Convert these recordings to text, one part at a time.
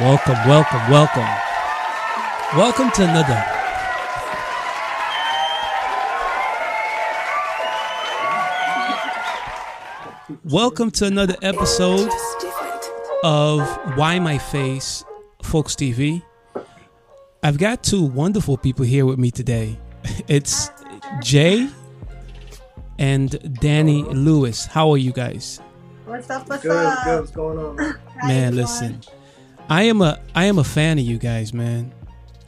Welcome, welcome, welcome. Welcome to another. Welcome to another episode of Why My Face Folks TV. I've got two wonderful people here with me today. It's Jay and Dannie Lewis. How are you guys? What's up? What's Good, up? good. What's going on? man? Man, listen. I am a I am a fan of you guys, man.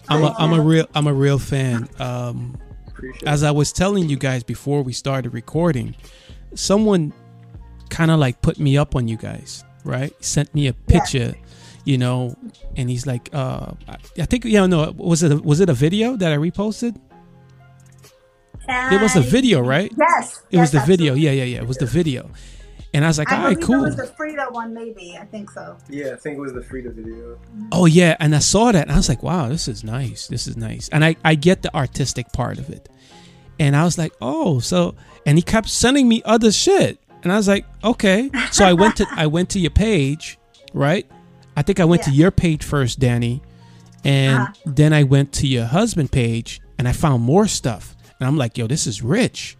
I'm a I'm a real I'm a real fan. Um as I was telling you guys before we started recording, someone kind of like put me up on you guys, right? Sent me a picture, you know, and he's like, uh, I, I think, yeah, no, was it a, was it a video that I reposted? It was a Uh, video, right? Yes. It was yes, the video. Yeah, yeah, yeah. It was the video, and I was like, I all right, believe cool. it was the Frida one, maybe. I think so. Yeah, I think it was the Frida video. Oh yeah, and I saw that and I was like, wow, this is nice. This is nice. And I I get the artistic part of it. And I was like, oh, so and he kept sending me other shit. And I was like, okay. So I went to I went to your page, right? I think I went to your page first, Dannie. And Uh-huh. then I went to your husband page and I found more stuff. And I'm like, yo, this is rich.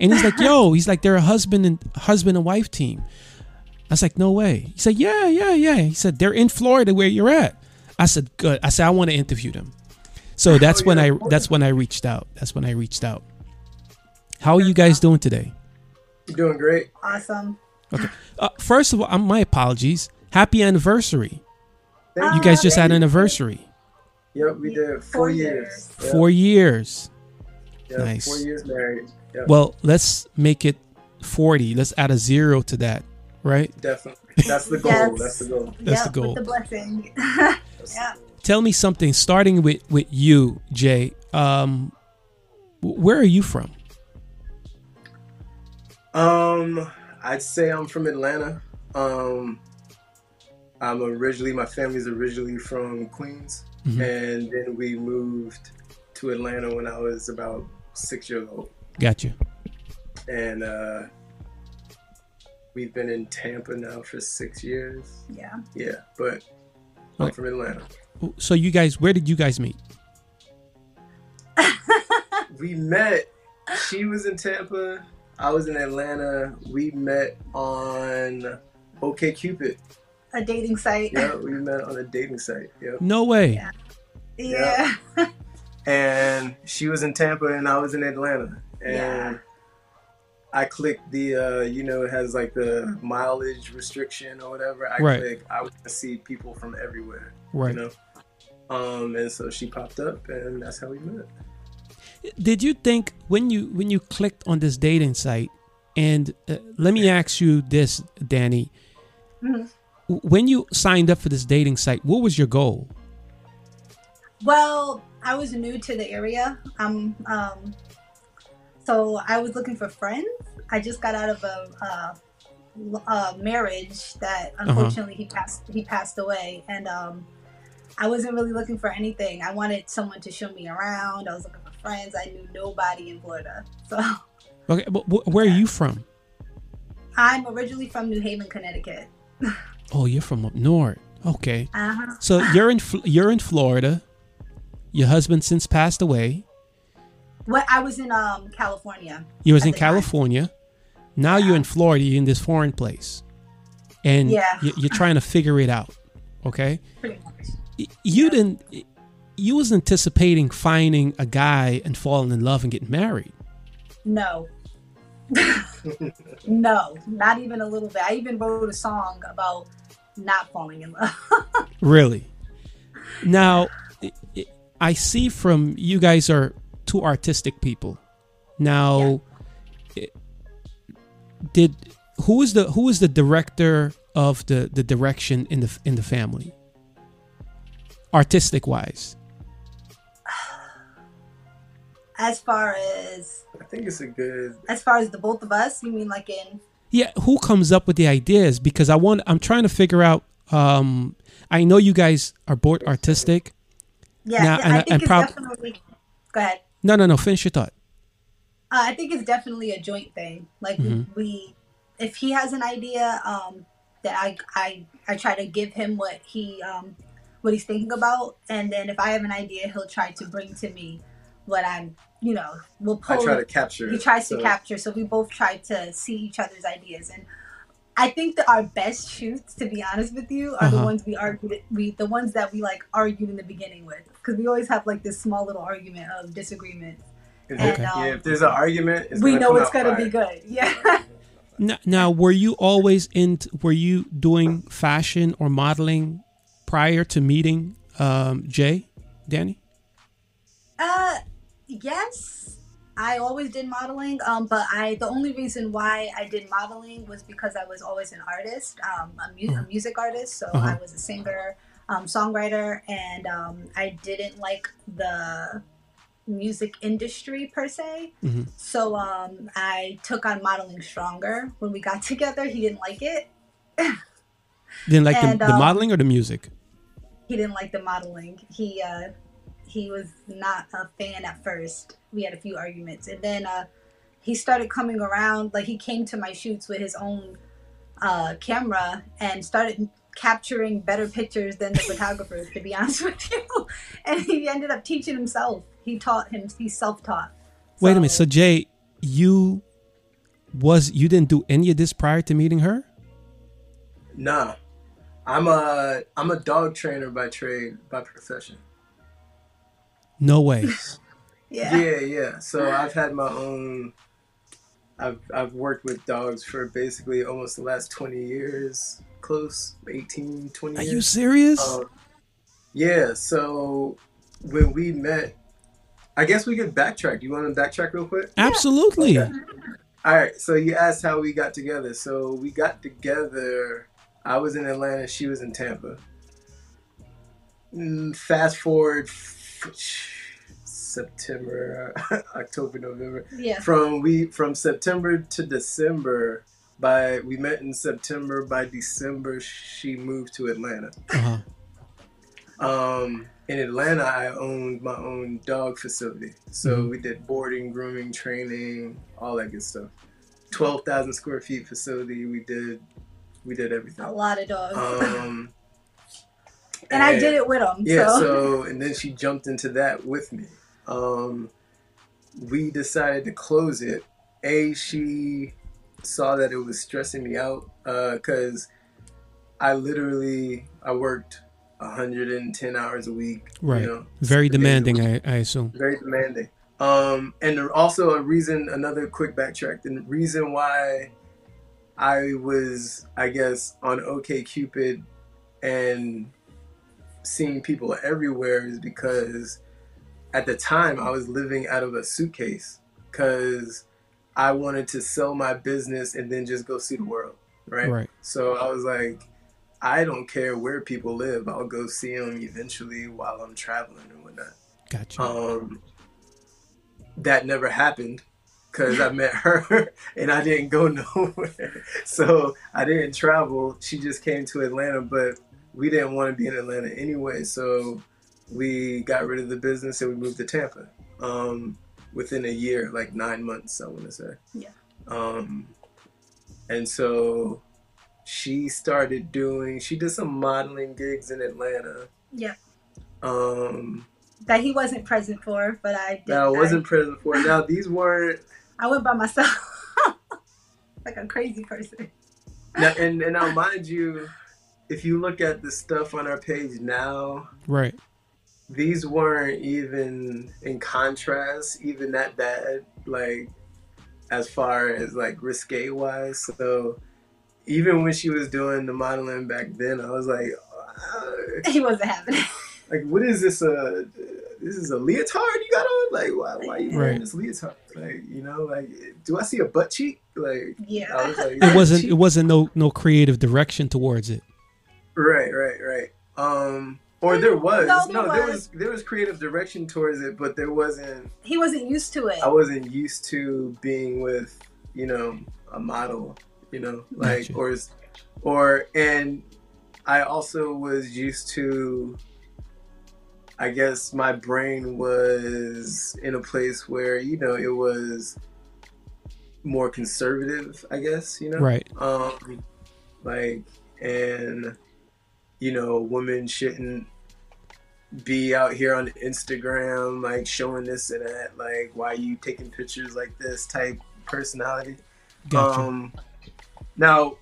And he's like, yo, he's like, they're a husband and husband and wife team. I was like, no way. He said, yeah, yeah, yeah. He said, they're in Florida where you're at. I said, good. I said, I want to interview them. So that's when I that's when I reached out. That's when I reached out. How are you guys doing today? You're doing great. Awesome. Uh, first of all, um, my apologies. Happy anniversary. Thank You guys just had an anniversary. Yep, we did four, Four years. years. Yep, Four years. Yep, nice. Four years married. Yep, Well, let's make it 40. Let's add a zero to that, right? definitely. That's the goal. Yes. That's the goal. That's yep, the goal. With the blessing. yeah. Tell me something starting with with you, Jay. Um where are you from? Um, I'd say I'm from Atlanta. Um, I'm originally my family's originally from Queens, Mhm. and then we moved to Atlanta when I was about six years old, Gotcha. and uh, we've been in Tampa now for six years. Yeah. Yeah, but I'm Okay. from Atlanta. So you guys, where did you guys meet? We met. She was in Tampa. I was in Atlanta. We met on OK Cupid. A dating site. Yeah, we met on a dating site. Yep. No way. Yeah. Yeah. And she was in Tampa and I was in Atlanta. And Yeah. I clicked the uh, you know, it has like the mileage restriction or whatever. I Right. click I want to see people from everywhere. Right. You know? Um and so she popped up and that's how we met. Did you think when you when you clicked on this dating site and uh, let me ask you this, Dannie. Mhm. When you signed up for this dating site, what was your goal? Well, I was new to the area. Um, um, so I was looking for friends. I just got out of a, a, a marriage that Uh-huh. unfortunately he passed. He passed away, and um, I wasn't really looking for anything. I wanted someone to show me around. I was looking for friends. I knew nobody in Florida, so Okay, but where are you from? I'm originally from New Haven, Connecticut. Oh, you're from up north. Okay. Uh-huh. So you're in you're in Florida. Your husband since passed away. What I was in um California. You was in the time. California. Now you're in Florida. You're in this foreign place, and Yeah. you- you're trying to figure it out. Okay. Pretty much. You didn't. You was anticipating finding a guy and falling in love and getting married. No. no, not even a little bit. I even wrote a song about not falling in love. Really. Now, i- i- I see from you guys are two artistic people. Now, i- did who is the who is the director of the the direction in the in the family? Artistic wise. as far as I think it's a good as far as the both of us, you mean like in Yeah, who comes up with the ideas? Because I want I'm trying to figure out um I know you guys are both artistic. Yeah, Now, yeah, and I- I think and it's prob- definitely go ahead. No, no, no. Finish your thought. Uh, I think it's definitely a joint thing. Like Mhm. we, we, if he has an idea, um, that I, I, I try to give him what he, um, what he's thinking about, and then if I have an idea, he'll try to bring to me what I'm, you know, we'll pull. I try to capture. he it. tries to capture, so we both try to see each other's ideas, and I think that our best shoots, to be honest with you, are the Uh-huh. ones we argued, we the ones that we like argued in the beginning with, because we always have like this small little argument of disagreement. If, And, Okay. um, yeah, if there's an argument, it's we know it's gonna fire. be good. Yeah. Now, now, were you always in? Were you doing fashion or modeling prior to meeting um, Jay, Dannie? Uh, yes, I always did modeling. Um, but I the only reason why I did modeling was because I was always an artist, um, a, mu- a Uh-huh. music artist. So Uh-huh. I was a singer, um, songwriter, and um, I didn't like the music industry per se. Mhm. So um, I took on modeling stronger. When we got together, he didn't like it. Didn't like And, the, the um, modeling or the music? he didn't like the modeling. He uh, he was not a fan at first. We had a few arguments, and then uh, he started coming around. Like he came to my shoots with his own uh, camera and started capturing better pictures than the photographers. To be honest with you, and he ended up teaching himself. He taught him. He self taught. Wait a minute. So Jay, you was you didn't do any of this prior to meeting her? Nah, I'm a I'm a dog trainer by trade by profession. No way. yeah. Yeah, yeah. So I've had my own. I've I've worked with dogs for basically almost the last 20 years, close 18, 20 Are years. you serious? Um, yeah. So when we met, I guess we could backtrack. You want to backtrack real quick? Absolutely. Okay. All right. So you asked how we got together. So we got together. I was in Atlanta. She was in Tampa. Mm, Fast forward f- September, October, November. Yeah. From we from September to December. By we met in September. By December, she moved to Atlanta. Uh-huh. Um, in Atlanta, I owned my own dog facility. So Mhm. we did boarding, grooming, training, all that good stuff. Twelve thousand square feet facility. We did, we did everything. A lot of dogs. Um, and I did it with him. Yeah. so. So and then she jumped into that with me. Um, we decided to close it. A, she saw that it was stressing me out because I literally I worked 110 hours a week. Right. You know, Very seven days a demanding. I, I assume. Very demanding. Um, and also a reason, another quick backtrack. The reason why I was, I guess, on OK Cupid and seeing people everywhere is because at the time I was living out of a suitcase because I wanted to sell my business and then just go see the world, right? Right. So I was like, I don't care where people live. I'll go see them eventually while I'm traveling and whatnot. Gotcha. Um, that never happened because I met her and I didn't go nowhere. So I didn't travel. She just came to Atlanta, but we didn't want to be in Atlanta anyway. So we got rid of the business and we moved to Tampa. Um, within a year, like nine months, I want to say. Yeah. Um, and so she started doing. She did some modeling gigs in Atlanta. yeah. Um, That he wasn't present for, but I did. that I wasn't present for. Now these weren't. I went by myself. like a crazy person. Now, and and now, mind you, if you look at the stuff on our page now, right. these weren't even in contrast, even that bad. Like as far as like risque wise. So even when she was doing the modeling back then, I was like, uh, He wasn't having it. like what is this? Uh, this is a leotard you got on? Like why? Why are you wearing Right. this leotard? Like you know, like do I see a butt cheek? Like I Yeah. was like, It wasn't. she- It wasn't no no creative direction towards it. Right, right, right. Um, or there was No, no, there there was. was there was creative direction towards it, but there wasn't. He wasn't used to it. I wasn't used to being with you know a model, you know, like Gotcha. or or and I also was used to I guess my brain was in a place where you know it was more conservative. I guess you know, Right. Um, like and you know, women shouldn't be out here on Instagram like showing this and that. Like, why you taking pictures like this type personality? Gotcha. Um, now,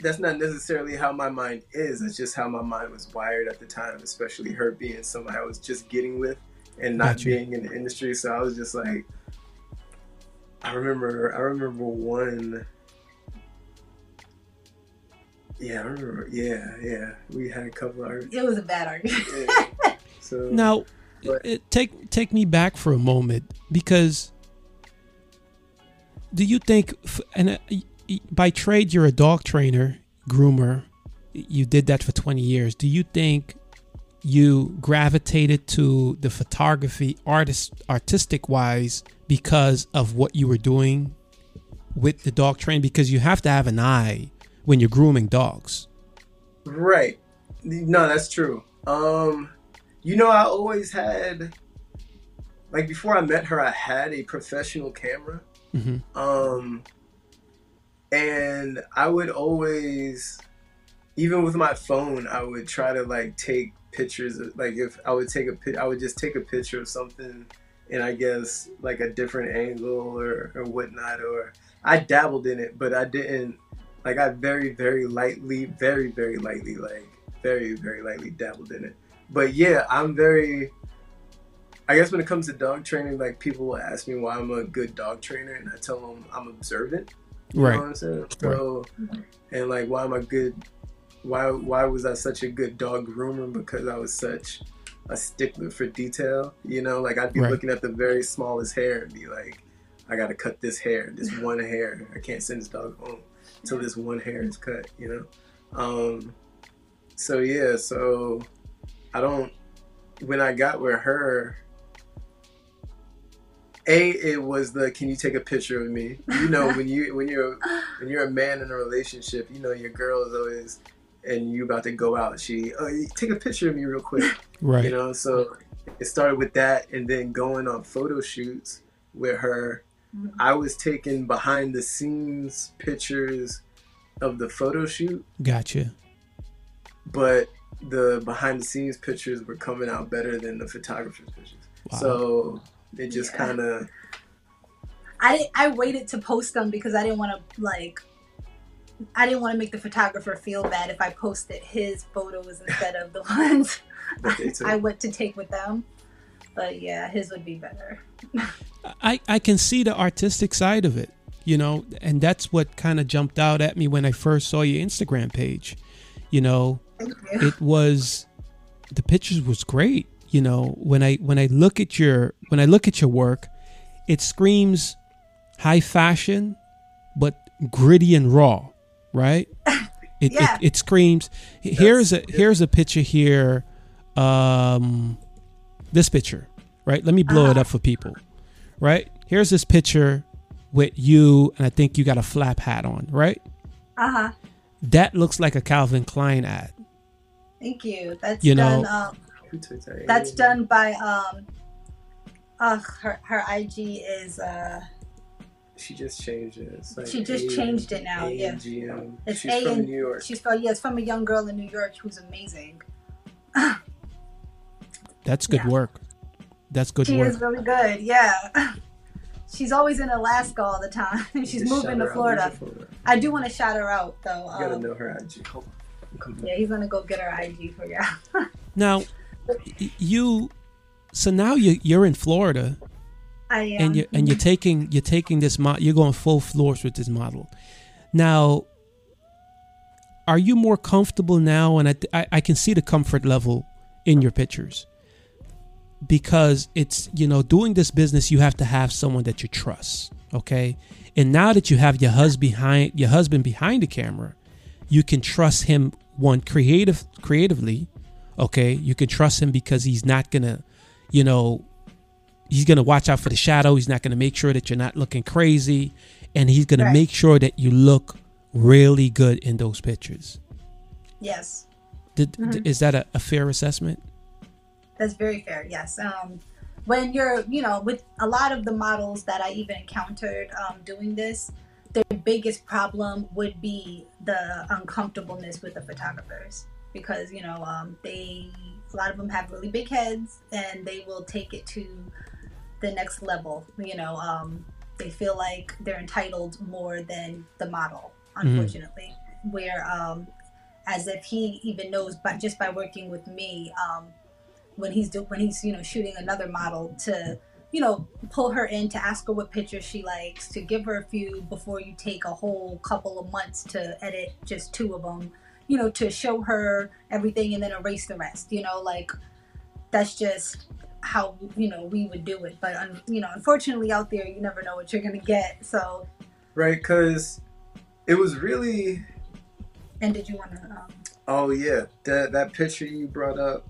that's not necessarily how my mind is. It's just how my mind was wired at the time, especially her being somebody I was just getting with and not Gotcha. being in the industry. So I was just like, I remember, I remember one. Yeah, I remember. Yeah, yeah, we had a couple of. Arguments. It was a bad argument. Yeah. So Now, But- it, take take me back for a moment because do you think and uh, y- y- by trade you're a dog trainer, groomer, you did that for 20 years. Do you think you gravitated to the photography artist artistic wise because of what you were doing with the dog train because you have to have an eye when you're grooming dogs. Right. No, that's true. Um, you know, I always had, like, before I met her, I had a professional camera. hmm Um, and I would always, even with my phone, I would try to like take pictures. Of, like, if I would take a I would just take a picture of something, and I guess like a different angle or or whatnot. Or I dabbled in it, but I didn't. Like, I very, very lightly, very, very lightly, like very, very lightly dabbled in it. But yeah, I'm very. I guess when it comes to dog training, like people will ask me why I'm a good dog trainer, and I tell them I'm observant. You Right. know what I'm saying? So, and like, why am I good? Why why was I such a good dog groomer? Because I was such a stickler for detail. You know, like I'd be Right. looking at the very smallest hair and be like, I gotta cut this hair, this one hair. I can't send this dog home until this one hair is cut. You know. Um. So yeah. So I don't. When I got with her, a it was the can you take a picture of me you know when you when you're when you're a man in a relationship you know your girl is always and you about to go out she oh take a picture of me real quick Right. you know so it started with that and then going on photo shoots with her Mhm. i was taking behind the scenes pictures of the photo shoot Gotcha. but the behind the scenes pictures were coming out better than the photographer's pictures Wow. so it just Yeah. kind of I I waited to post them because I didn't want to like I didn't want to make the photographer feel bad if I posted his photos instead of the ones that they took. I went to take with them. But yeah, his would be better. I, I can see the artistic side of it, you know, and that's what kind of jumped out at me when I first saw your Instagram page. You know, it was the pictures was great. You know, when I when I look at your when I look at your work, it screams high fashion, but gritty and raw, right? It Yeah. it, it screams. Here's a here's a picture here. Um, this picture, right? Let me blow it Uh-huh. up for people, right? Here's this picture with you, and I think you got a flap hat on, right? Uh huh. That looks like a Calvin Klein ad. Thank you. That's You done. know- um, Who took that? that's done by um. Uh, her her IG is uh She just changed it. It's like She just A- changed it now, yeah. AGM. It's She's A from New York. she's from yeah it's from a young girl in New York who's amazing. That's good Yeah. work. That's good She work. is really good. Yeah. She's always in Alaska all the time. She's Just moving to. Florida. Florida? I do want to shout her out though. You gotta Um, know her IG. Hold on. I'm coming back. yeah, he's gonna go get her IG for you. Now, you, so now you you're in Florida, I am. and you and you're taking you're taking this mod you're going full floors with this model. Now, are you more comfortable now? And I I, I can see the comfort level in your pictures because it's you know doing this business you have to have someone that you trust. Okay, and now that you have your husband behind your husband behind the camera, you can trust him one creative creatively. Okay, you can trust him because he's not gonna, you know, he's going to watch out for the shadow. He's not going to make sure that you're not looking crazy. And he's going Right. to make sure that you look really good in those pictures. yes. Did, Mhm. Is that a, a fair assessment? That's very fair. Yes. Um, when you're, you know, with a lot of the models that I even encountered um, doing this, their biggest problem would be the uncomfortableness with the photographers because you know um, they a lot of them have really big heads and they will take it to the next level. You know, um, they feel like they're entitled more than the model, unfortunately. Where um, as if he even knows, but just by working with me, um, when he's do- when he's you know shooting another model to you know pull her in to ask her what pictures she likes to give her a few before you take a whole couple of months to edit just two of them you know to show her everything and then erase the rest you know like that's just how you know we would do it but um, you know unfortunately out there you never know what you're gonna get so right? Because it was really and did you want to um, Oh yeah, that that picture you brought up.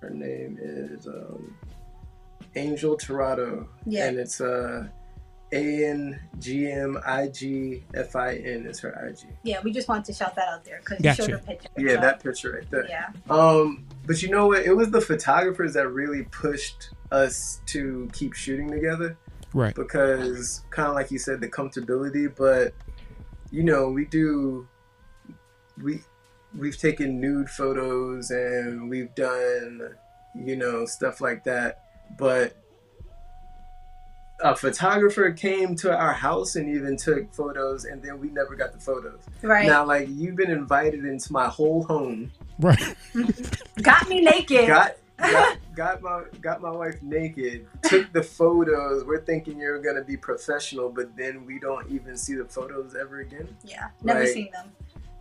Her name is um, Angel Torado, yeah and it's uh, A N G M I G F I N is her IG. yeah we just wanted to shout that out there because Gotcha. you showed her picture Yeah, so, that picture right there. yeah Um, but you know what? It was the photographers that really pushed us to keep shooting together Right. because, kind of like you said, the comfortability. But you know, we do we we've taken nude photos and we've done you know stuff like that, but a photographer came to our house and even took photos and then we never got the photos. Right. Now like you've been invited into my whole home. Right. got me naked. Got got got my got my wife naked took the photos. We're thinking you're gonna be professional but then we don't even see the photos ever again. Yeah never Like, seen them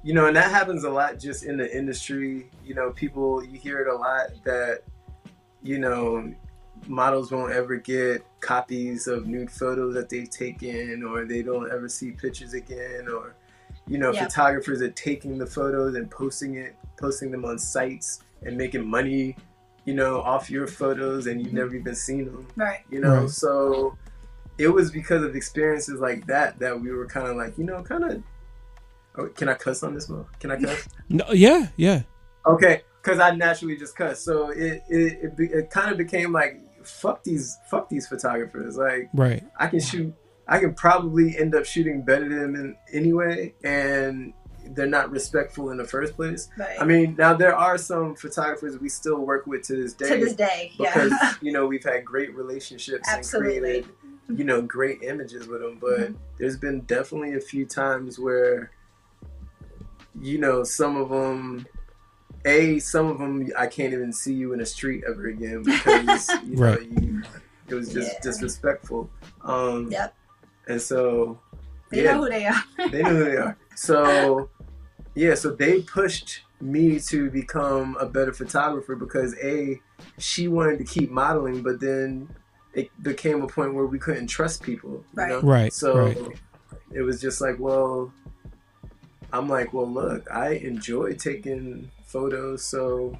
you know and that happens a lot just in the industry you know people you hear it a lot that you know models won't ever get copies of nude photos that they've taken or they don't ever see pictures again or you know Yeah. photographers are taking the photos and posting it posting them on sites and making money you know off your photos and you've never even seen them right you know Right. so it was because of experiences like that that we were kind of like you know kind of oh, can i cuss on this mo can i cuss No, yeah. Yeah. okay because i naturally just cuss so it it, it, be, it kind of became like fuck these fuck these photographers like Right. i can shoot i can probably end up shooting better than them anyway and they're not respectful in the first place right i mean now there are some photographers we still work with to this day to this day because yeah you know we've had great relationships and Absolutely. created you know great images with them but Mhm. there's been definitely a few times where you know some of them a some of them i can't even see you in the street ever again because you know Right. you, it was just Yeah. disrespectful um Yep. and so they yeah know who they are they know who they are. So, yeah, so they pushed me to become a better photographer because a she wanted to keep modeling, but then it became a point where we couldn't trust people. You Right. know? Right. So right. it was just like, well, I'm like, well, look, I enjoy taking photos, so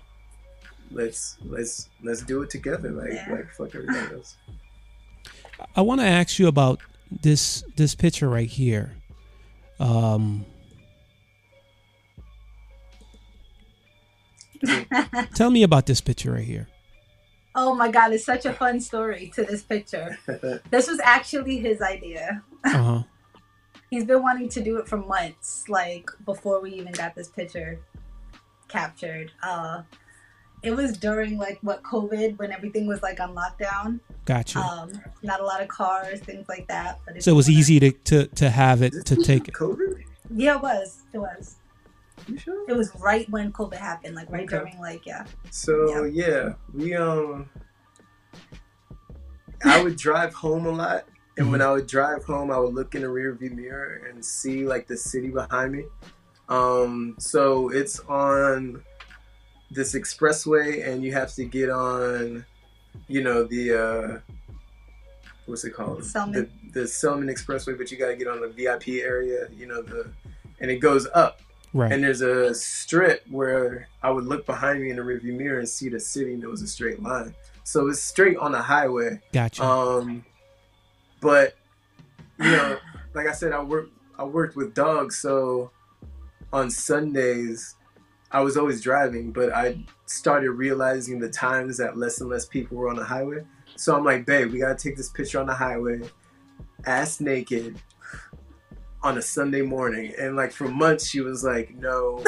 let's let's let's do it together. Like Yeah. like fuck everybody else. I want to ask you about this this picture right here. Um, tell me about this picture right here. oh my god it's such a fun story to this picture this was actually his idea Uh huh. He's been wanting to do it for months like before we even got this picture captured uh it was during like what covid when everything was like on lockdown Gotcha. um not a lot of cars things like that but if so it was easy to, to, to have it to take it. COVID. yeah it was it was You sure? it was right when covid happened like right Okay. during like yeah So yeah, we um I would drive home a lot and when I would drive home I would look in the rearview mirror and see like the city behind me. Um so it's on this expressway and you have to get on you know the uh what's it called? Selmon. The the Selmon Expressway, but you gotta get on the VIP area, you know, the and it goes up. Right. And there's a strip where I would look behind me in the rearview mirror and see the city, and it was a straight line. So it's straight on the highway. Gotcha. Um, but you know, like I said, I work I worked with dogs, so on Sundays I was always driving, but I started realizing the times that less and less people were on the highway. So I'm like, babe, we gotta take this picture on the highway, ass naked, on a Sunday morning. And like for months, she was like, no,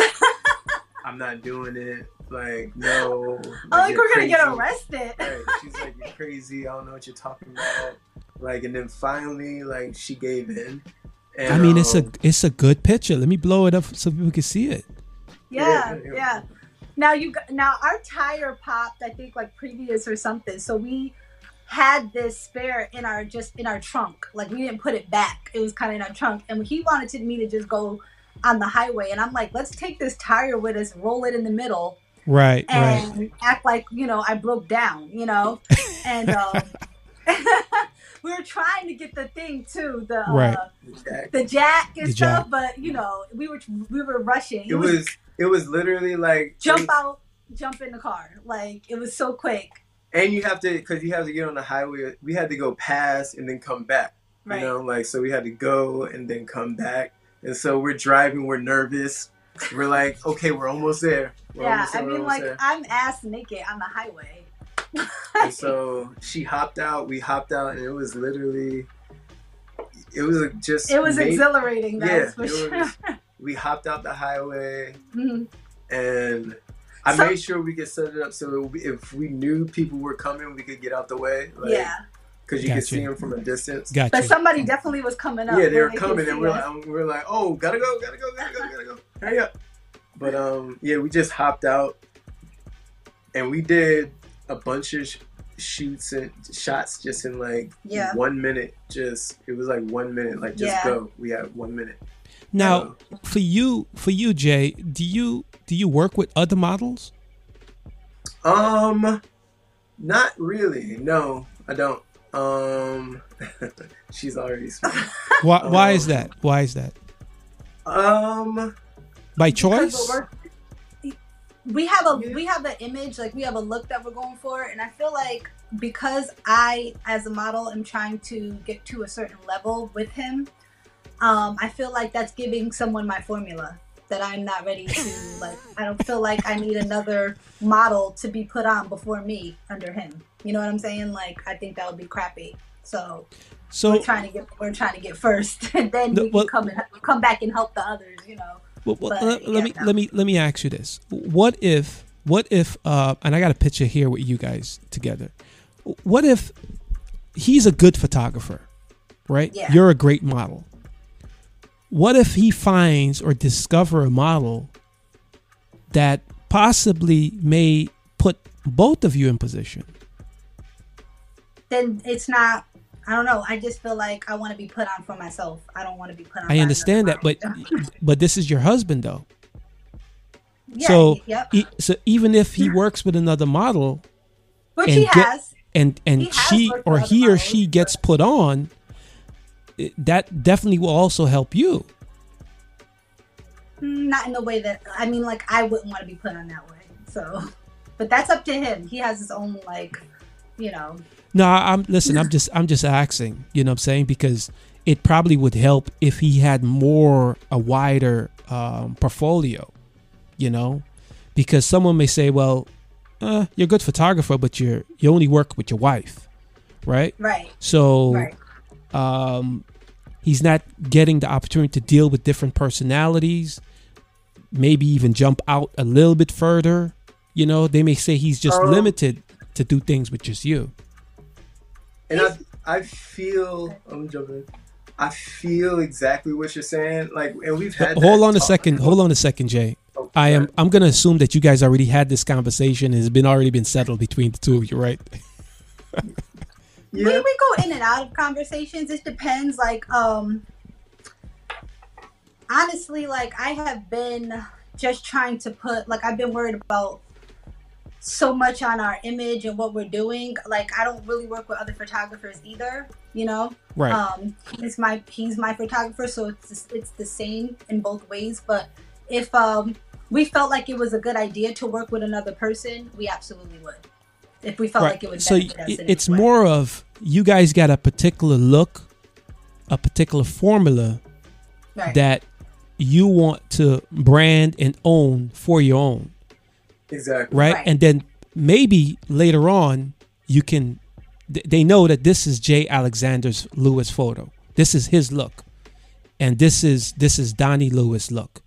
I'm not doing it. Like, no. oh, like we're gonna get arrested. Right. She's like, you're crazy. I don't know what you're talking about. Like, and then finally, like, she gave in. And, I mean, it's a um, it's a good picture. Let me blow it up so people can see it. Yeah, Yeah, yeah. yeah. Now you got- now our tire popped. I think like previous or something. So we had this spare in our just in our trunk. Like we didn't put it back. It was kind of in our trunk, and he wanted to, me to just go on the highway. And I'm like, let's take this tire with us, roll it in the middle, Right, right. and act like you know I broke down. You know, and um, we were trying to get the thing too. The uh, Right. Jack. the jack and The stuff, jack. but you know, we were we were rushing. It was, it was literally like jump it was- out, jump in the car. Like it was so quick. and you have to because you have to get on the highway. We had to go past and then come back. Right. You know, like so we had to go and then come back. And so we're driving. We're nervous. We're like, okay, we're almost there. We're yeah, almost I there, we're mean, like there. I'm ass naked on the highway. and so she hopped out. We hopped out, and it was literally, it was just. it was made- exhilarating, that Yeah, for sure. was- We hopped out the highway, Mhm. and I So- made sure we could set it up so we- if we knew people were coming, we could get out the way. Like, yeah, because you could Gotcha. see them from a distance. Gotcha. but somebody definitely was coming up. Yeah, they were could coming, and we're us. like, we're like, oh, gotta go, gotta go, gotta go, gotta go, hurry up. But um, yeah, we just hopped out, and we did a bunch of sh- shoots and shots just in like Yeah. one minute. Just it was like one minute, like just Yeah. go. We had one minute. now, for you, for you, Jay, do you do you work with other models? Um, not really. No, I don't. Um, she's already. Smart. Why? Why Oh. is that? Why is that? Um, By choice? we're- we have a Yeah. we have an image like we have a look that we're going for and i feel like because i as a model am trying to get to a certain level with him um i feel like that's giving someone my formula that i'm not ready to like i don't feel like i need another model to be put on before me under him. You know what i'm saying? Like i think that would be crappy. So So, we're trying to get we're trying to get first and then No, we well- come and come back and help the others you know well, well, but, let, let me let me let me ask you this: What if what if uh, and I got a picture here with you guys together. What if he's a good photographer, right? Yeah. You're a great model. What if he finds or discover a model that possibly may put both of you in position? then it's not I don't know. I just feel like I want to be put on for myself. I don't want to be put on. I understand that, but but this is your husband though. yeah, so yep. E- so even if he works with another model Which and he get- has. and and He she or he or models, she gets put on, that definitely will also help you. Mm, Not in the way that I mean, like I wouldn't want to be put on that way. So, but that's up to him. He has his own like, you know. No, I'm listen. I'm just I'm just asking. You know what I'm saying because it probably would help if he had more a wider um, portfolio. You know, because someone may say, well, uh, you're a good photographer, but you're you only work with your wife, right? Right. So Right. um, he's not getting the opportunity to deal with different personalities, maybe even jump out a little bit further. You know, they may say he's just Um, limited to do things with just you. And I I feel I'm jumping. I feel exactly what you're saying. Like, and we've had. hold that on a second. Hold on a second, Jay. Oh, I am. sorry. I'm gonna assume that you guys already had this conversation and it's been already been settled between the two of you, right? We, Yeah. we go in and out of conversations. It depends. Like, um, honestly, like I have been just trying to put, like, I've been worried about so much on our image and what we're doing. Like, I don't really work with other photographers either. You know, Right. um, he's my he's my photographer, so it's it's the same in both ways. But if um we felt like it was a good idea to work with another person, we absolutely would. If we felt like it would so benefit us it's more of you guys got a particular look, a particular formula right. that you want to brand and own for your own, Exactly. right? Right. And then maybe later on you can they know that this is Jay Alexander's Lewis photo. This is his look. And this is this is Dannie Lewis look.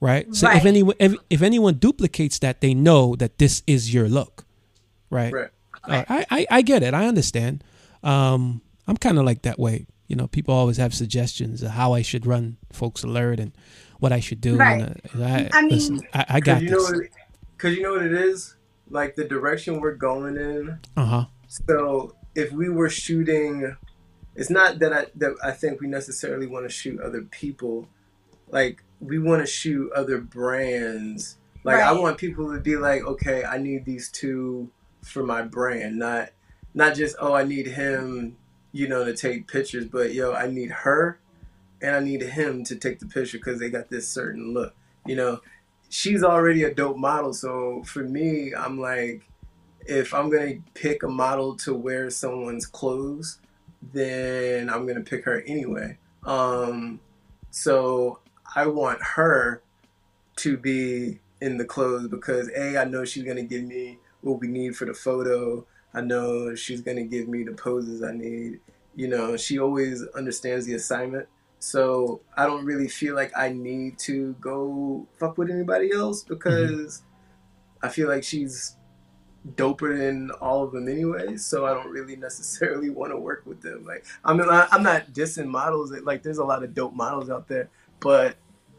Right? So if anyone if, if anyone duplicates that, they know that this is your look. Right? Right. Uh, I, I I get it. I understand. Um, I'm kind of like that way. You know, people always have suggestions of how I should run folks alert and what I should do. Right. And, uh, I, I mean- listen, I, I got you this. what, cause you know what it is. Like the direction we're going in. Uh huh. So if we were shooting, it's not that I that I think we necessarily want to shoot other people. Like we want to shoot other brands. Like I want people to be like, okay, I need these two for my brand, not not just oh I need him, you know, to take pictures, but yo I need her, and I need him to take the picture because they got this certain look. You know, she's already a dope model, so for me, I'm like if I'm gonna pick a model to wear someone's clothes, then I'm gonna pick her anyway. Um, so I want her to be in the clothes because a I know she's gonna give me what we need for the photo. I know she's gonna give me the poses I need. You know, she always understands the assignment. So I don't really feel like I need to go fuck with anybody else mm-hmm. because I feel like she's doper than all of them anyway, so I don't really necessarily want to work with them. Like, I mean, I- I'm not dissing models. Like, there's a lot of dope models out there, but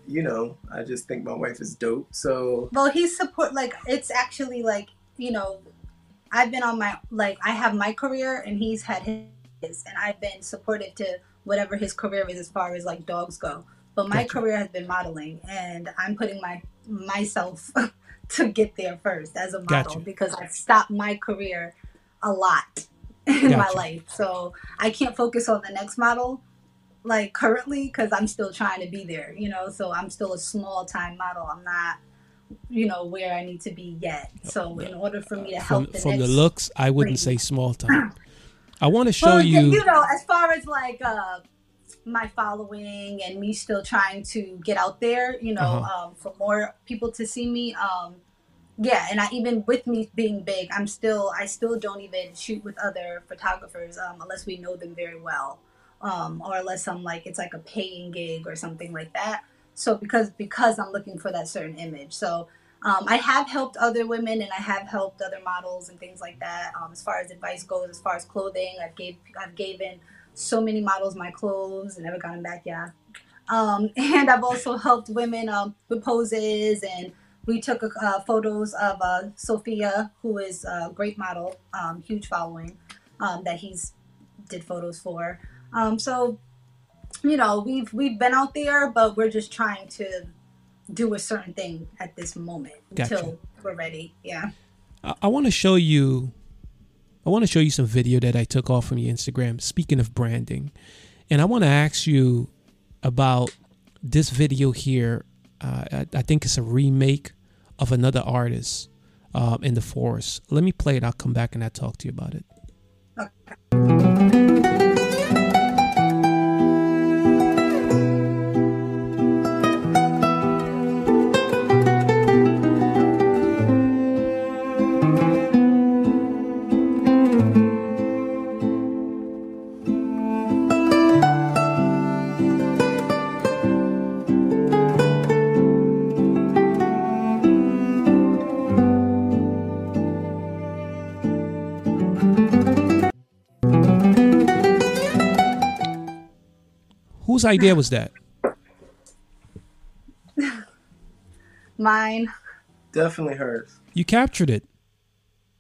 you know, I just think my wife is dope. So Well, he's support like it's actually like you know, I've been on my like I have my career and he's had his, and I've been supportive to whatever his career is as far as like dogs go. But my Gotcha. career has been modeling, and I'm putting my myself to get there first as a model Gotcha. because I've stopped my career a lot in my life, so I can't focus on the next model like currently because I'm still trying to be there, you know. So I'm still a small time model. I'm not, you know, where I need to be yet. So in order for me to uh, From, help the from next, the looks, I wouldn't say small time. I want to show well, you. you know, as far as like uh, my following and me still trying to get out there, you know, Uh-huh. um, for more people to see me. Um, yeah, and I even with me being big, I'm still I still don't even shoot with other photographers um, unless we know them very well, um, or unless I'm like it's like a paying gig or something like that. So because because I'm looking for that certain image, so. Um, I have helped other women and I have helped other models and things like that. Um, as far as advice goes, as far as clothing, I've gave I've given so many models my clothes and never got them back. Yeah, um, and I've also helped women um, with poses and we took uh, photos of uh, Sophia, who is a great model, um, huge following um, that he's did photos for. So you know we've we've been out there, but we're just trying to do a certain thing at this moment Gotcha. until we're ready. Yeah. I, I want to show you. I want to show you some video that I took off from your Instagram. Speaking of branding, and I want to ask you about this video here. Uh, I, I think it's a remake of another artist um, in the forest. Let me play it. I'll come back and I'll talk to you about it. Whose idea was that? Mine. definitely hers. You captured it.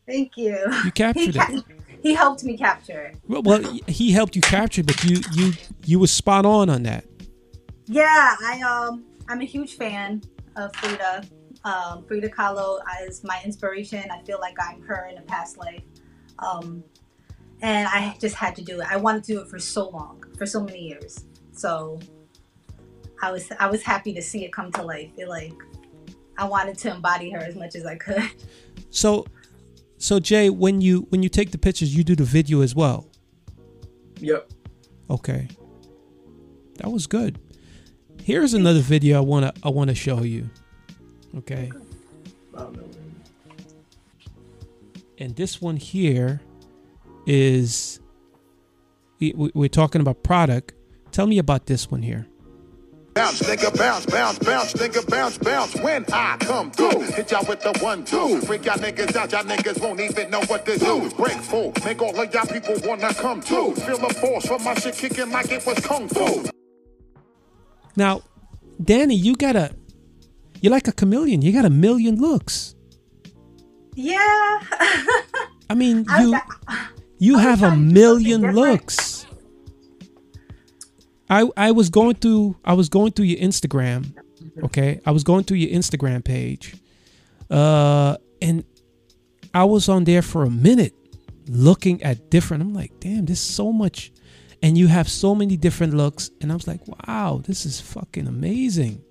Thank you. You He, captured it. he helped me capture it. Well, well, he helped you capture, it, but you you you were spot on on that. Yeah, I um I'm a huge fan of Frida. Um, Frida Kahlo is my inspiration. I feel like I'm her in a past life. Um, and I just had to do it. I wanted to do it for so long, for so many years. So I was I was happy to see it come to life. It like I wanted to embody her as much as I could. So, so Jay, when you when you take the pictures, you do the video as well. Yep. Okay, that was good. here's another video I wanna I wanna show you. Okay. I don't know. And this one here is we- we- we're talking about product. Tell me about this one here. Bounce, nigga, bounce, bounce, bounce, nigga, bounce, bounce. When I come through, hit y'all with the one, two. Freak y'all niggas out, y'all niggas won't even know what to do. Break full, make all of y'all people wanna come too. Feel the force for my shit kicking like it was kung fu. Now, Dannie, you got a you're like a chameleon. You got a million looks. Yeah. I mean, you, you have a trying to do something million looks. I I was going through I was going through your Instagram, okay? I was going through your Instagram page. Uh and I was on there for a minute looking at different I'm like, "Damn, there's so much and you have so many different looks." And I was like, "Wow, this is fucking amazing."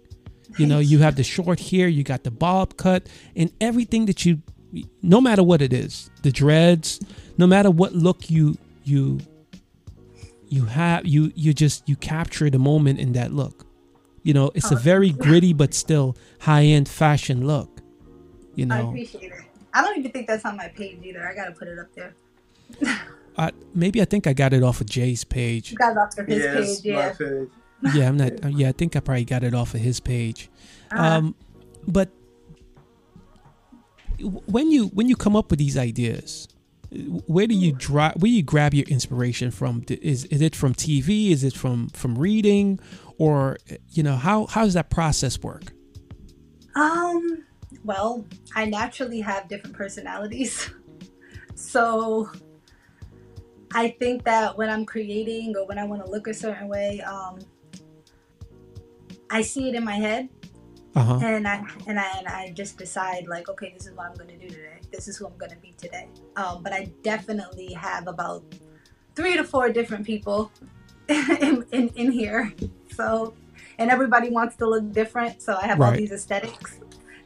You know, you have the short hair, you got the bob cut, and everything that you, no matter what it is, the dreads, no matter what look you you you have, you you just you capture the moment in that look. You know, it's a Oh, very thank you. gritty but still high end fashion look. You know. I appreciate it. I don't even think that's on my page either. I gotta put it up there. I, maybe I think I got it off of Jay's page. You got it off of his Yes, page, my yeah. page. yeah, I'm not. Yeah, I think I probably got it off of his page. Uh-huh. Um, but when you when you come up with these ideas, where do you draw? Where you grab your inspiration from? Is is it from TV? Is it from from reading, or you know how how does that process work? Um, well, I naturally have different personalities. So I think that when I'm creating or when I want to look a certain way, um, I see it in my head Uh huh. and I and I and I just decide like, okay, this is what I'm gonna do today. This is who I'm gonna be today. Um, but I definitely have about three to four different people in, in, in here. So and everybody wants to look different. So I have all these aesthetics.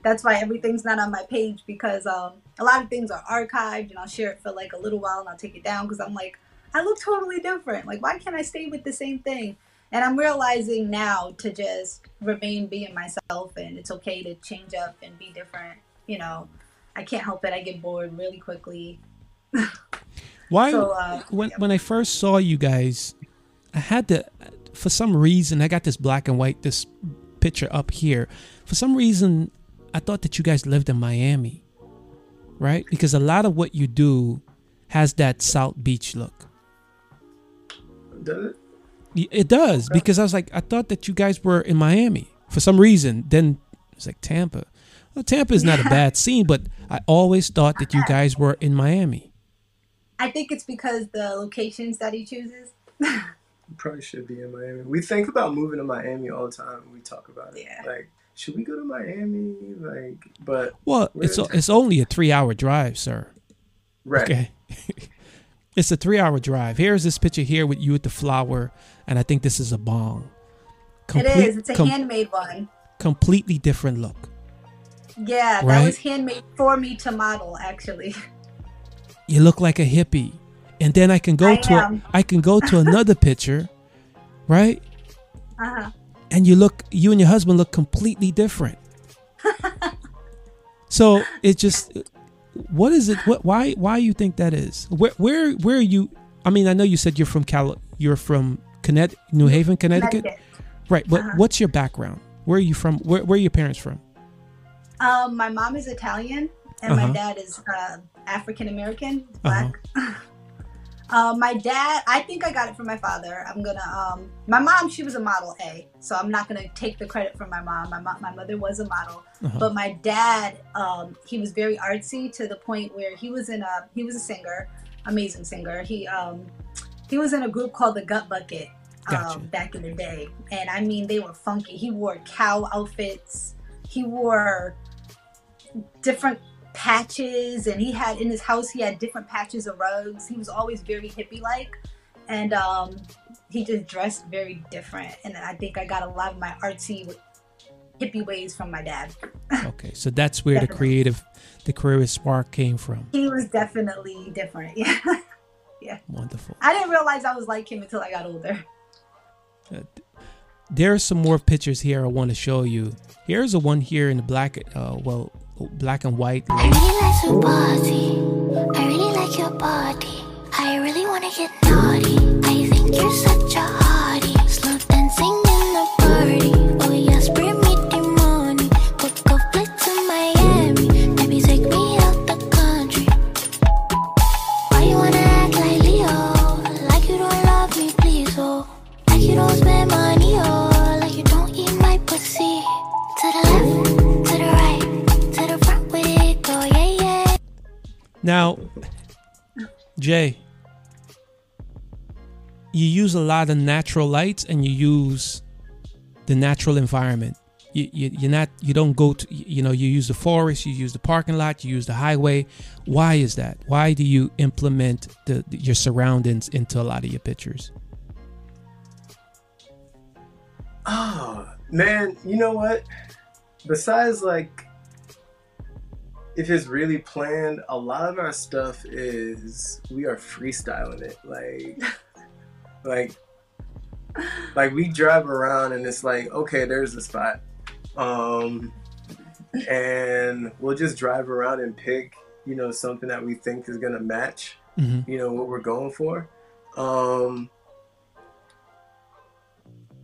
That's why everything's not on my page because um, a lot of things are archived and I'll share it for like a little while and I'll take it down because I'm like, I look totally different. Like, why can't I stay with the same thing? And I'm realizing now to just remain being myself and it's okay to change up and be different. You know, I can't help it. I get bored really quickly. Why? So, uh, when when I first saw you guys, I had to, for some reason, I got this black and white this picture up here. For some reason, I thought that you guys lived in Miami, right? Because a lot of what you do has that South Beach look. Does it? Y- It does because I was like, I thought that you guys were in Miami for some reason. Then it's like Tampa. Well, Tampa is not a bad scene, but I always thought that you guys were in Miami. I think it's because the locations that he chooses. We probably should be in Miami. We think about moving to Miami all the time. We talk about it. Yeah. Like, should we go to Miami? Like, but Well, it's in it's only a three hour drive, sir. right. Okay. it's a three hour drive. Here's this picture here with you at the flower, and I think this is a bong. it is. It's a com- handmade one. completely different look. Yeah, that Right? was handmade for me to model, actually. You look like a hippie. And then I can go I to a. I can go to another picture, right? Uh huh. And you look you and your husband look completely different. so it just what is it what why why do you think that is? Where where where are you I mean I know you said you're from Cal you're from Connecticut New Haven, Connecticut. Connecticut. Right, but Uh-huh. what's your background? Where are you from? Where, where are your parents from? Um, my mom is Italian and Uh-huh. my dad is uh, African American, black. um, my dad, I think I got it from my father. I'm gonna. Um, my mom, she was a model A, so I'm not gonna take the credit from my mom. My mom, my mother was a model, Uh-huh. but my dad, um, he was very artsy to the point where he was in a he was a singer, amazing singer. He um, he was in a group called the Gut Bucket. Gotcha. Um, back in the day, and I mean they were funky. He wore cow outfits. He wore different patches and he had in his house he had different patches of rugs he was always very hippie like and um he just dressed very different and i think i got a lot of my artsy hippie ways from my dad Okay, so that's where the creative the creative spark came from. he was definitely different yeah yeah. Wonderful. i didn't realize i was like him until i got older there are some more pictures here I want to show you. Here's a one here in the black, uh, well, black and white. I really like to party. I really like your body. I really wanna get naughty. I think you're such a Now, Jay, you use a lot of natural lights and you use the natural environment. You, you, you're not, you don't go to, you know, you use the forest, you use the parking lot, you use the highway. Why is that? Why do you implement the, your surroundings into a lot of your pictures? Oh man, you know what? Besides like if it's really planned, a lot of our stuff is we are freestyling it. Like like like we drive around and it's like, okay, there's the spot. Um and we'll just drive around and pick, you know, something that we think is gonna match hmm you know what we're going for um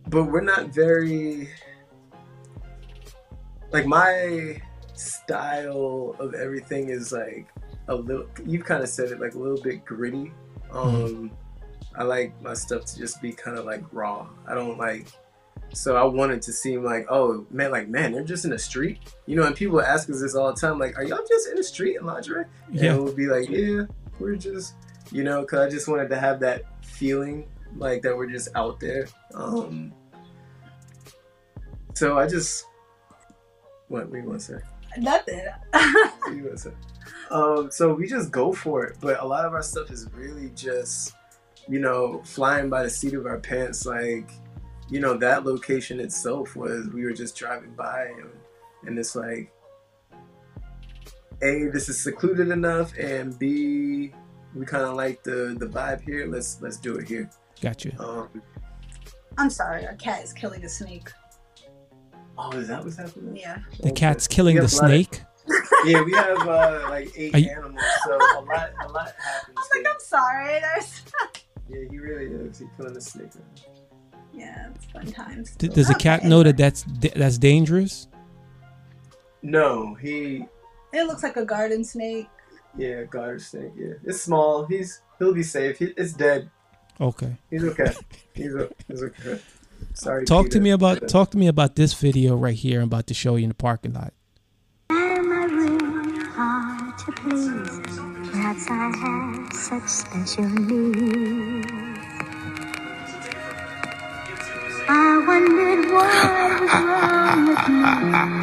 but we're not very like my style of everything is like a little you've kind of said it like a little bit gritty. Um i like my stuff to just be kind of like raw. I don't like so i wanted to seem like oh man like man they're just in the street? You know and people ask us this all the time like are y'all just in the street in lingerie? Yeah. and we'll be like yeah we're just you know because i just wanted to have that feeling like that we're just out there. Um so i just what we want to what do you want to say um so we just go for it but a lot of our stuff is really just you know flying by the seat of our pants like you know that location itself was we were just driving by and, and it's like a this is secluded enough and b we kind of like the the vibe here let's let's do it here Gotcha. um I'm sorry, our cat is killing a snake. Oh is that what's happening Yeah. The Okay. cat's killing the have a lot of- snake. yeah we have uh like eight you- animals so a lot a lot happens I was like, here. I'm sorry. There's yeah he really is he's killing the snake right yeah, it's fun times. D- does the cat Okay. know that that's that's dangerous? No, he It looks like a garden snake. yeah, garden snake. Yeah, it's small. He's he'll be safe. He, it's dead. Okay. He's okay. He's, o- he's okay. Sorry. Talk to me about talk to me about this video right here. I'm about to show you in the parking lot. Am I really hard to please? Perhaps I have such special needs. I wondered what was wrong with me.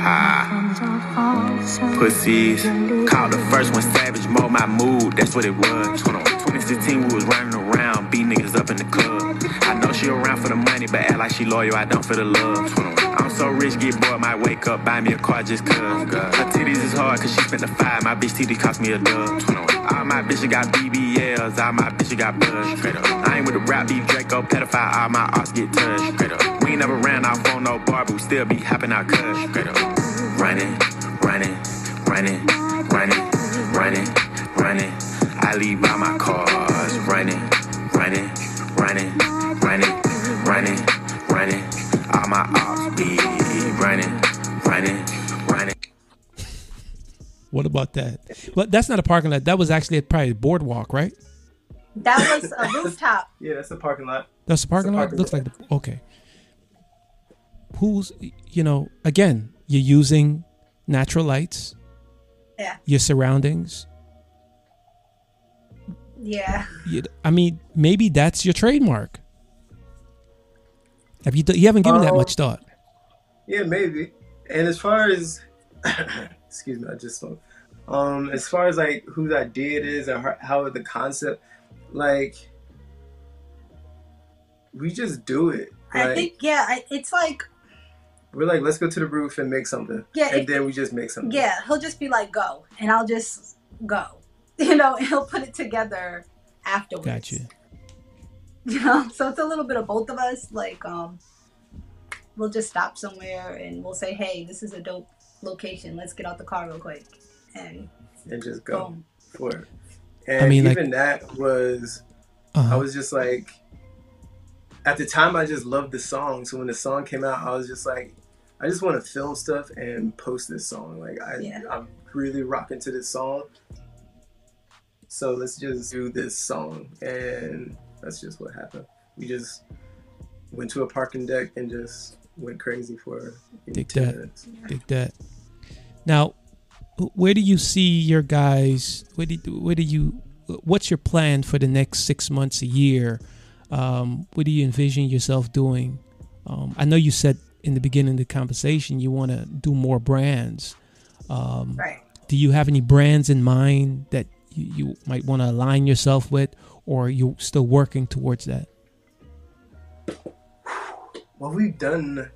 My friends all fall so Pussies. Called the first one savage, mold my mood, that's what it was. Hold on. 2016, we was running around, beat niggas up in the club. I know she around for the money, but act like she loyal, I don't for the love. I'm so rich, get bored, might wake up, buy me a car just cuz. Her titties is hard, cause she spent the five, my bitch titties cost me a dub. All my bitches got BBLs, all my bitches got buzz. I ain't with the rap beef, Draco, pedophile, all my arts get touched. We ain't never ran off on no bar, but we still be hopping out cuz. Running, running, running, running, running, running. I leave all my cars running, running, running, running, running, running. All my ops be running, running, running. What about that? Well, that's not a parking lot. That was actually probably a boardwalk, right? That was a rooftop. Yeah, that's the parking lot. That's the parking lot. parking Looks lot. like the okay. Who's you know again? You're using natural lights. Yeah. Your surroundings. Yeah. You, I mean, maybe that's your trademark. Have you? You haven't given that Oh. much thought. Yeah, maybe. And as far as excuse me, I just spoke. Um, as far as like whose idea it is and how- how the concept, like, we just do it. I think yeah, I, it's like we're like, let's go to the roof and make something. Yeah, and if- then we just make something. yeah, he'll just be like go, and I'll just go. You know, he'll put it together afterwards. Gotcha. You know, so it's a little bit of both of us. Like, um, we'll just stop somewhere and we'll say, "Hey, this is a dope location. Let's get out the car real quick." And and just go boom. for it. And I mean, like- even that was I Uh-huh. was just like, at the time, I just loved the song. So when the song came out, I was just like, I just want to film stuff and post this song. Like I, Yeah. I'm really rocking to this song. So let's just do this song, and that's just what happened. We just went to a parking deck and just went crazy for maybe Dig 10 that. minutes. Dig that. Now, where do you see your guys? Where do where do you? What's your plan for the next six months, a year? Um, what do you envision yourself doing? Um, I know you said in the beginning of the conversation you want to do more brands. Um, Right. do you have any brands in mind that you, you might want to align yourself with, or you're still working towards that? Well, we've done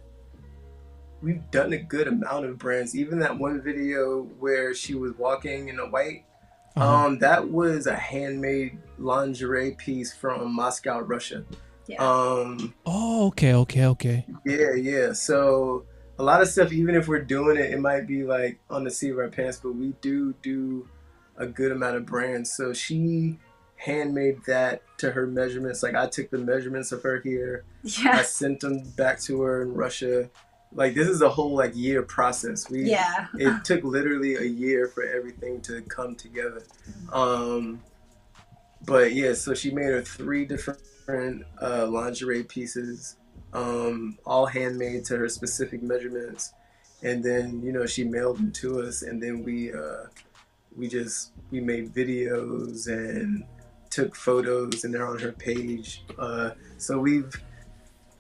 we've done a good amount of brands. Even that one video where she was walking in a white, Uh-huh. um, that was a handmade lingerie piece from Moscow, Russia. Yeah. Um, Oh, okay, okay, okay. yeah, yeah. So a lot of stuff, even if we're doing it, it might be like on the seat of our pants, but we do do a good amount of brands. So she handmade that to her measurements. Like I took the measurements of her here. I sent them back to her in Russia. Like this is a whole like year process. We Yeah. it took literally a year for everything to come together. Um but yeah, so she made her three different uh, lingerie pieces, um, all handmade to her specific measurements, and then you know she mailed them to us, and then we uh, we just we made videos and took photos, and they're on her page. Uh, so we've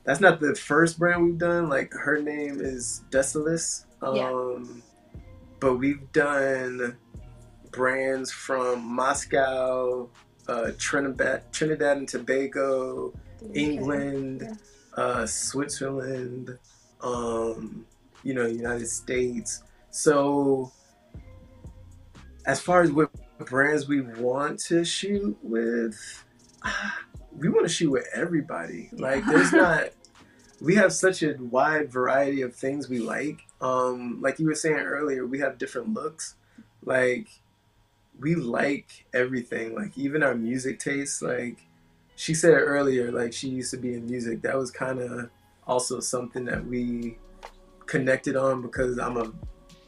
that's not the first brand we've done. Like her name is. Yeah. Um, but we've done brands from Moscow, uh, Trinidad, Trinidad and Tobago, England, Yeah. uh, Switzerland, um, you know, United States. So, as far as what brands we want to shoot with, we want to shoot with everybody. Like, there's not. We have such a wide variety of things we like. Um, like you were saying earlier, we have different looks. Like, we like everything. Like, even our music tastes. Like, she said earlier, like she used to be in music. That was kind of also something that we connected on because I'm a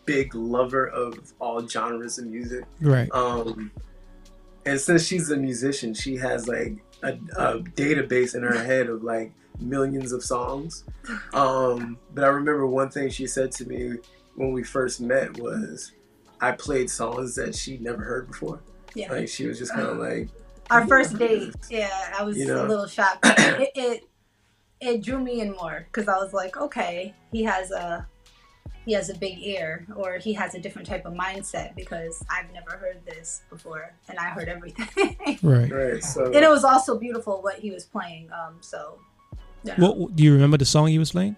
big lover of all genres of music. Right. Um, and since she's a musician, she has like a, a database in her head of like millions of songs. Um, but I remember one thing she said to me when we first met was, I played songs that she'd never heard before. Yeah. Like she was just kind of like, Our first date, yeah, I was You know? a little shocked. it, it it drew me in more because I was like, okay, he has a he has a big ear, or he has a different type of mindset because I've never heard this before, and I heard everything. Right. right. So and it was also beautiful what he was playing. Um, so you know. What do you remember the song he was playing?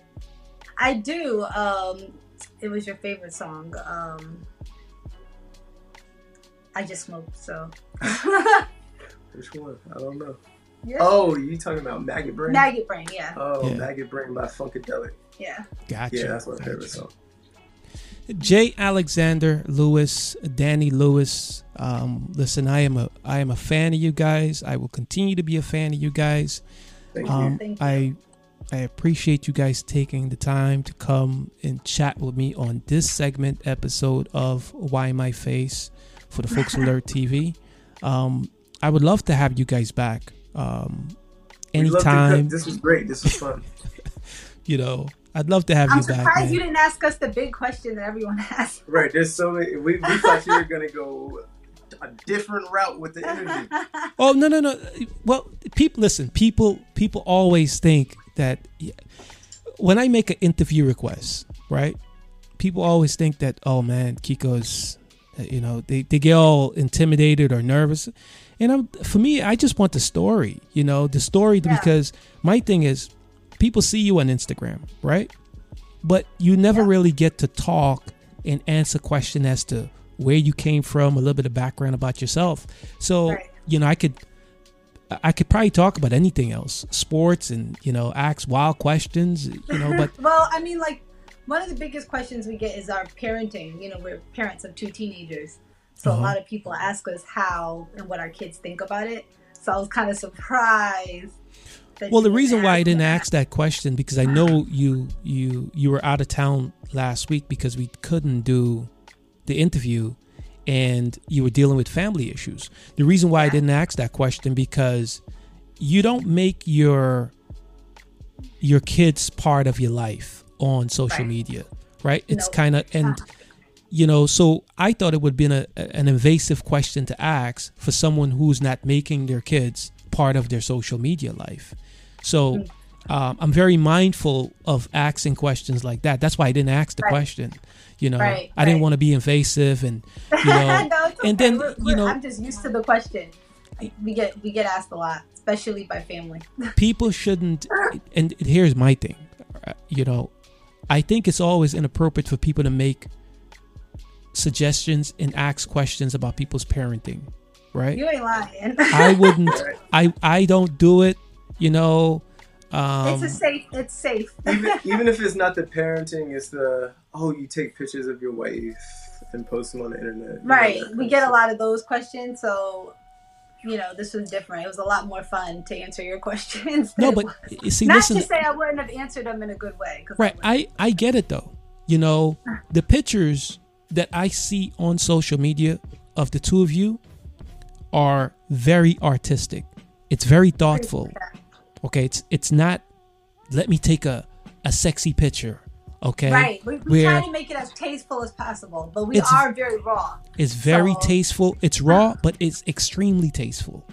I do. Um, it was your favorite song. Um, I just smoked, so. which one? I don't know. Yeah. Oh, you talking about Maggot Brain? Maggot Brain, yeah, Oh, Yeah. Maggot Brain by Funkadelic. yeah. Gotcha. Yeah, that's my Gotcha. favorite song. J. Alexander Lewis, Dannie Lewis. Um, listen, I am a I am a fan of you guys. I will continue to be a fan of you guys. Thank you. Um, Thank you. I I appreciate you guys taking the time to come and chat with me on this segment episode of Why My Face for the Folks Alert TV. Um, I would love to have you guys back. Um, We love to cook. anytime, This was great. This was fun. you know, I'd love to have I'm you back. I'm surprised you didn't ask us the big question that everyone has. right. There's so many. We, we thought you were gonna go a different route with the interview. Oh no no no! Well, people listen. People people always think that when I make an interview request, right? People always think that oh man, Kiko's, uh, you know, they, they get all intimidated or nervous, and I'm, for me, I just want the story. You know, the story Yeah. because my thing is, people see you on Instagram, right? But you never Yeah. really get to talk and answer question as to where you came from, a little bit of background about yourself. So Right. you know, I could I- could probably talk about anything else, sports, and you know, ask wild questions. You know, but Well, I mean, like one of the biggest questions we get is our parenting. You know, we're parents of two teenagers, so Uh-huh. a lot of people ask us how and what our kids think about it. So I was kind of surprised. Well, the reason why I didn't that. ask that question because I know you you you were out of town last week because we couldn't do the interview and you were dealing with family issues. The reason why I didn't ask that question because you don't make your your kids part of your life on social Right. media, right? It's No. kind of and you know, so I thought it would be a, an invasive question to ask for someone who's not making their kids part of their social media life. So um, I'm very mindful of asking questions like that. That's why I didn't ask the Right. question. You know, Right, I didn't want to be invasive, and you know, no, it's okay. and then We're- you we're- know, I'm just used to the question. We get we get asked a lot, especially by family. people shouldn't and here's my thing you know i think it's always inappropriate for people to make suggestions and ask questions about people's parenting right You ain't lying. i wouldn't i i don't do it you know um it's a safe. It's safe. even, even if it's not the parenting, it's the oh, you take pictures of your wife and post them on the internet. Right. We get a lot of those questions, so you know this was different. It was a lot more fun to answer your questions. no but you see not listen to say I wouldn't have answered them in a good way. Right. I. I I get it though. You know, the pictures that I see on social media of the two of you are very artistic. It's very thoughtful. Okay, it's it's not let me take a a sexy picture. Okay? right. We, we try to make it as tasteful as possible, but we are very raw. it's very So- tasteful. It's raw, but it's extremely tasteful.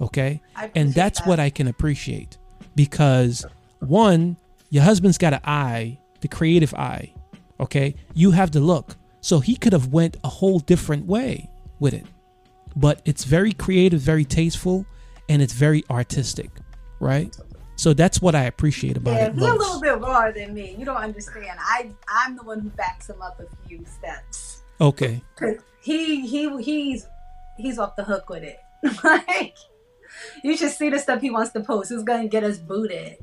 Okay? And that's that. what I can appreciate because one, your husband's got an eye, the creative eye. Okay, you have the look, so he could have went a whole different way with it, but it's very creative, very tasteful, and it's very artistic, right? So that's what I appreciate about Yeah, it he's a little bit rawer than me. You don't understand. I I'm the one who backs him up a few steps. Okay. He he he's he's off the hook with it. like you should see the stuff he wants to post. It's gonna get us booted.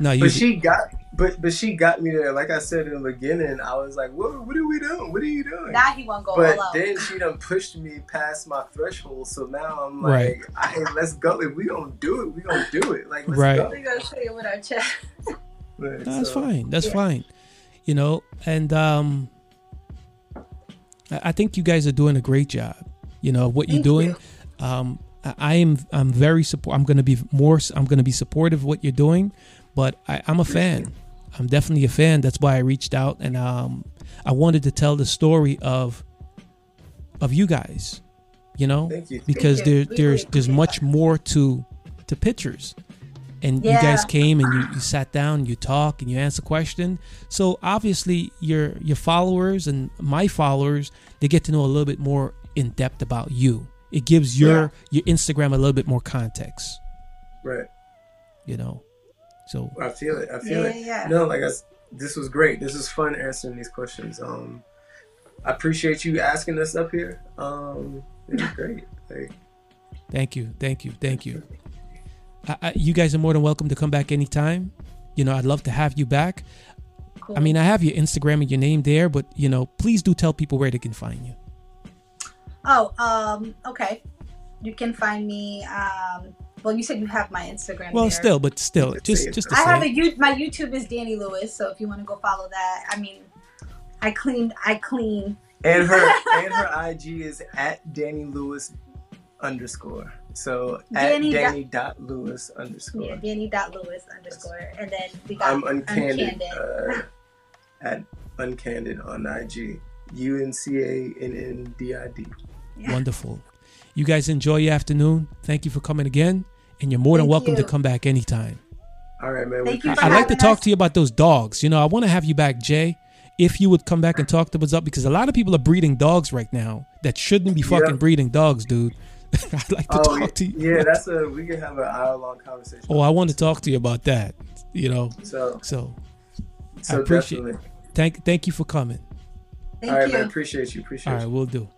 No, you. But she got, but but she got me there. Like I said in the beginning, I was like, "What? What are we doing? What are you doing?" Now he won't go but all out. then she done pushed me past my threshold. So now I'm Right. like, "Hey, let's go. If we don't do it, we don't do it. Like, let's Right. go." We're gonna say it with our chest. Like, No, that's so- fine. That's yeah. fine. You know, and um, I I think you guys are doing a great job. You know what you're Thank doing. Um, I I am. I'm very support. I'm going to be more. I'm going to be supportive of what you're doing. But I, I'm a fan. I'm definitely a fan. That's why I reached out and um, I wanted to tell the story of of you guys. You know, Thank you. because Thank there there's there's much more to to pictures and you guys came and you, you sat down you talk and you answer question so obviously your your followers and my followers they get to know a little bit more in depth about you it gives your your instagram a little bit more context Right. you know so I feel it. I feel Yeah, it. yeah. No, like I s this was great. This was fun answering these questions. Um, I appreciate you asking us up here. Um, it was great. Like, thank you thank you thank you I, I, you guys are more than welcome to come back anytime you know i'd love to have you back Cool. i mean i have your instagram and your name there but you know please do tell people where they can find you Oh, um, okay. You can find me. Um, well, you said you have my Instagram. well there. still but still just just to I say have a you. My YouTube is Dannie Lewis, so if you want to go follow that, I mean, I cleaned. I clean. and her and her IG is at Dannie Lewis underscore. So Dannie at Dannie dot Lewis underscore. Yeah, Dannie dot Lewis underscore, and then we got I'm uncandid, Uncandid. Uh, at uncandid on IG. U N C A N N D I D. Yeah. Wonderful. You guys enjoy your afternoon. Thank you for coming again. And you're more than Thank welcome to come back anytime. All right, man. Thank you for I'd like to having talk to you about those dogs. You know, I want to have you back, Jay. If you would come back and talk to us up, because a lot of people are breeding dogs right now that shouldn't be fucking Yeah. breeding dogs, dude. I'd like to Oh, talk to you. yeah, that's a we can have an hour long conversation. Oh, I want to talk to you about that. You know, So, so so appreciate- definitely. thank thank you for coming. Thank All right, you. man. Appreciate you. Appreciate All you. right, we'll do.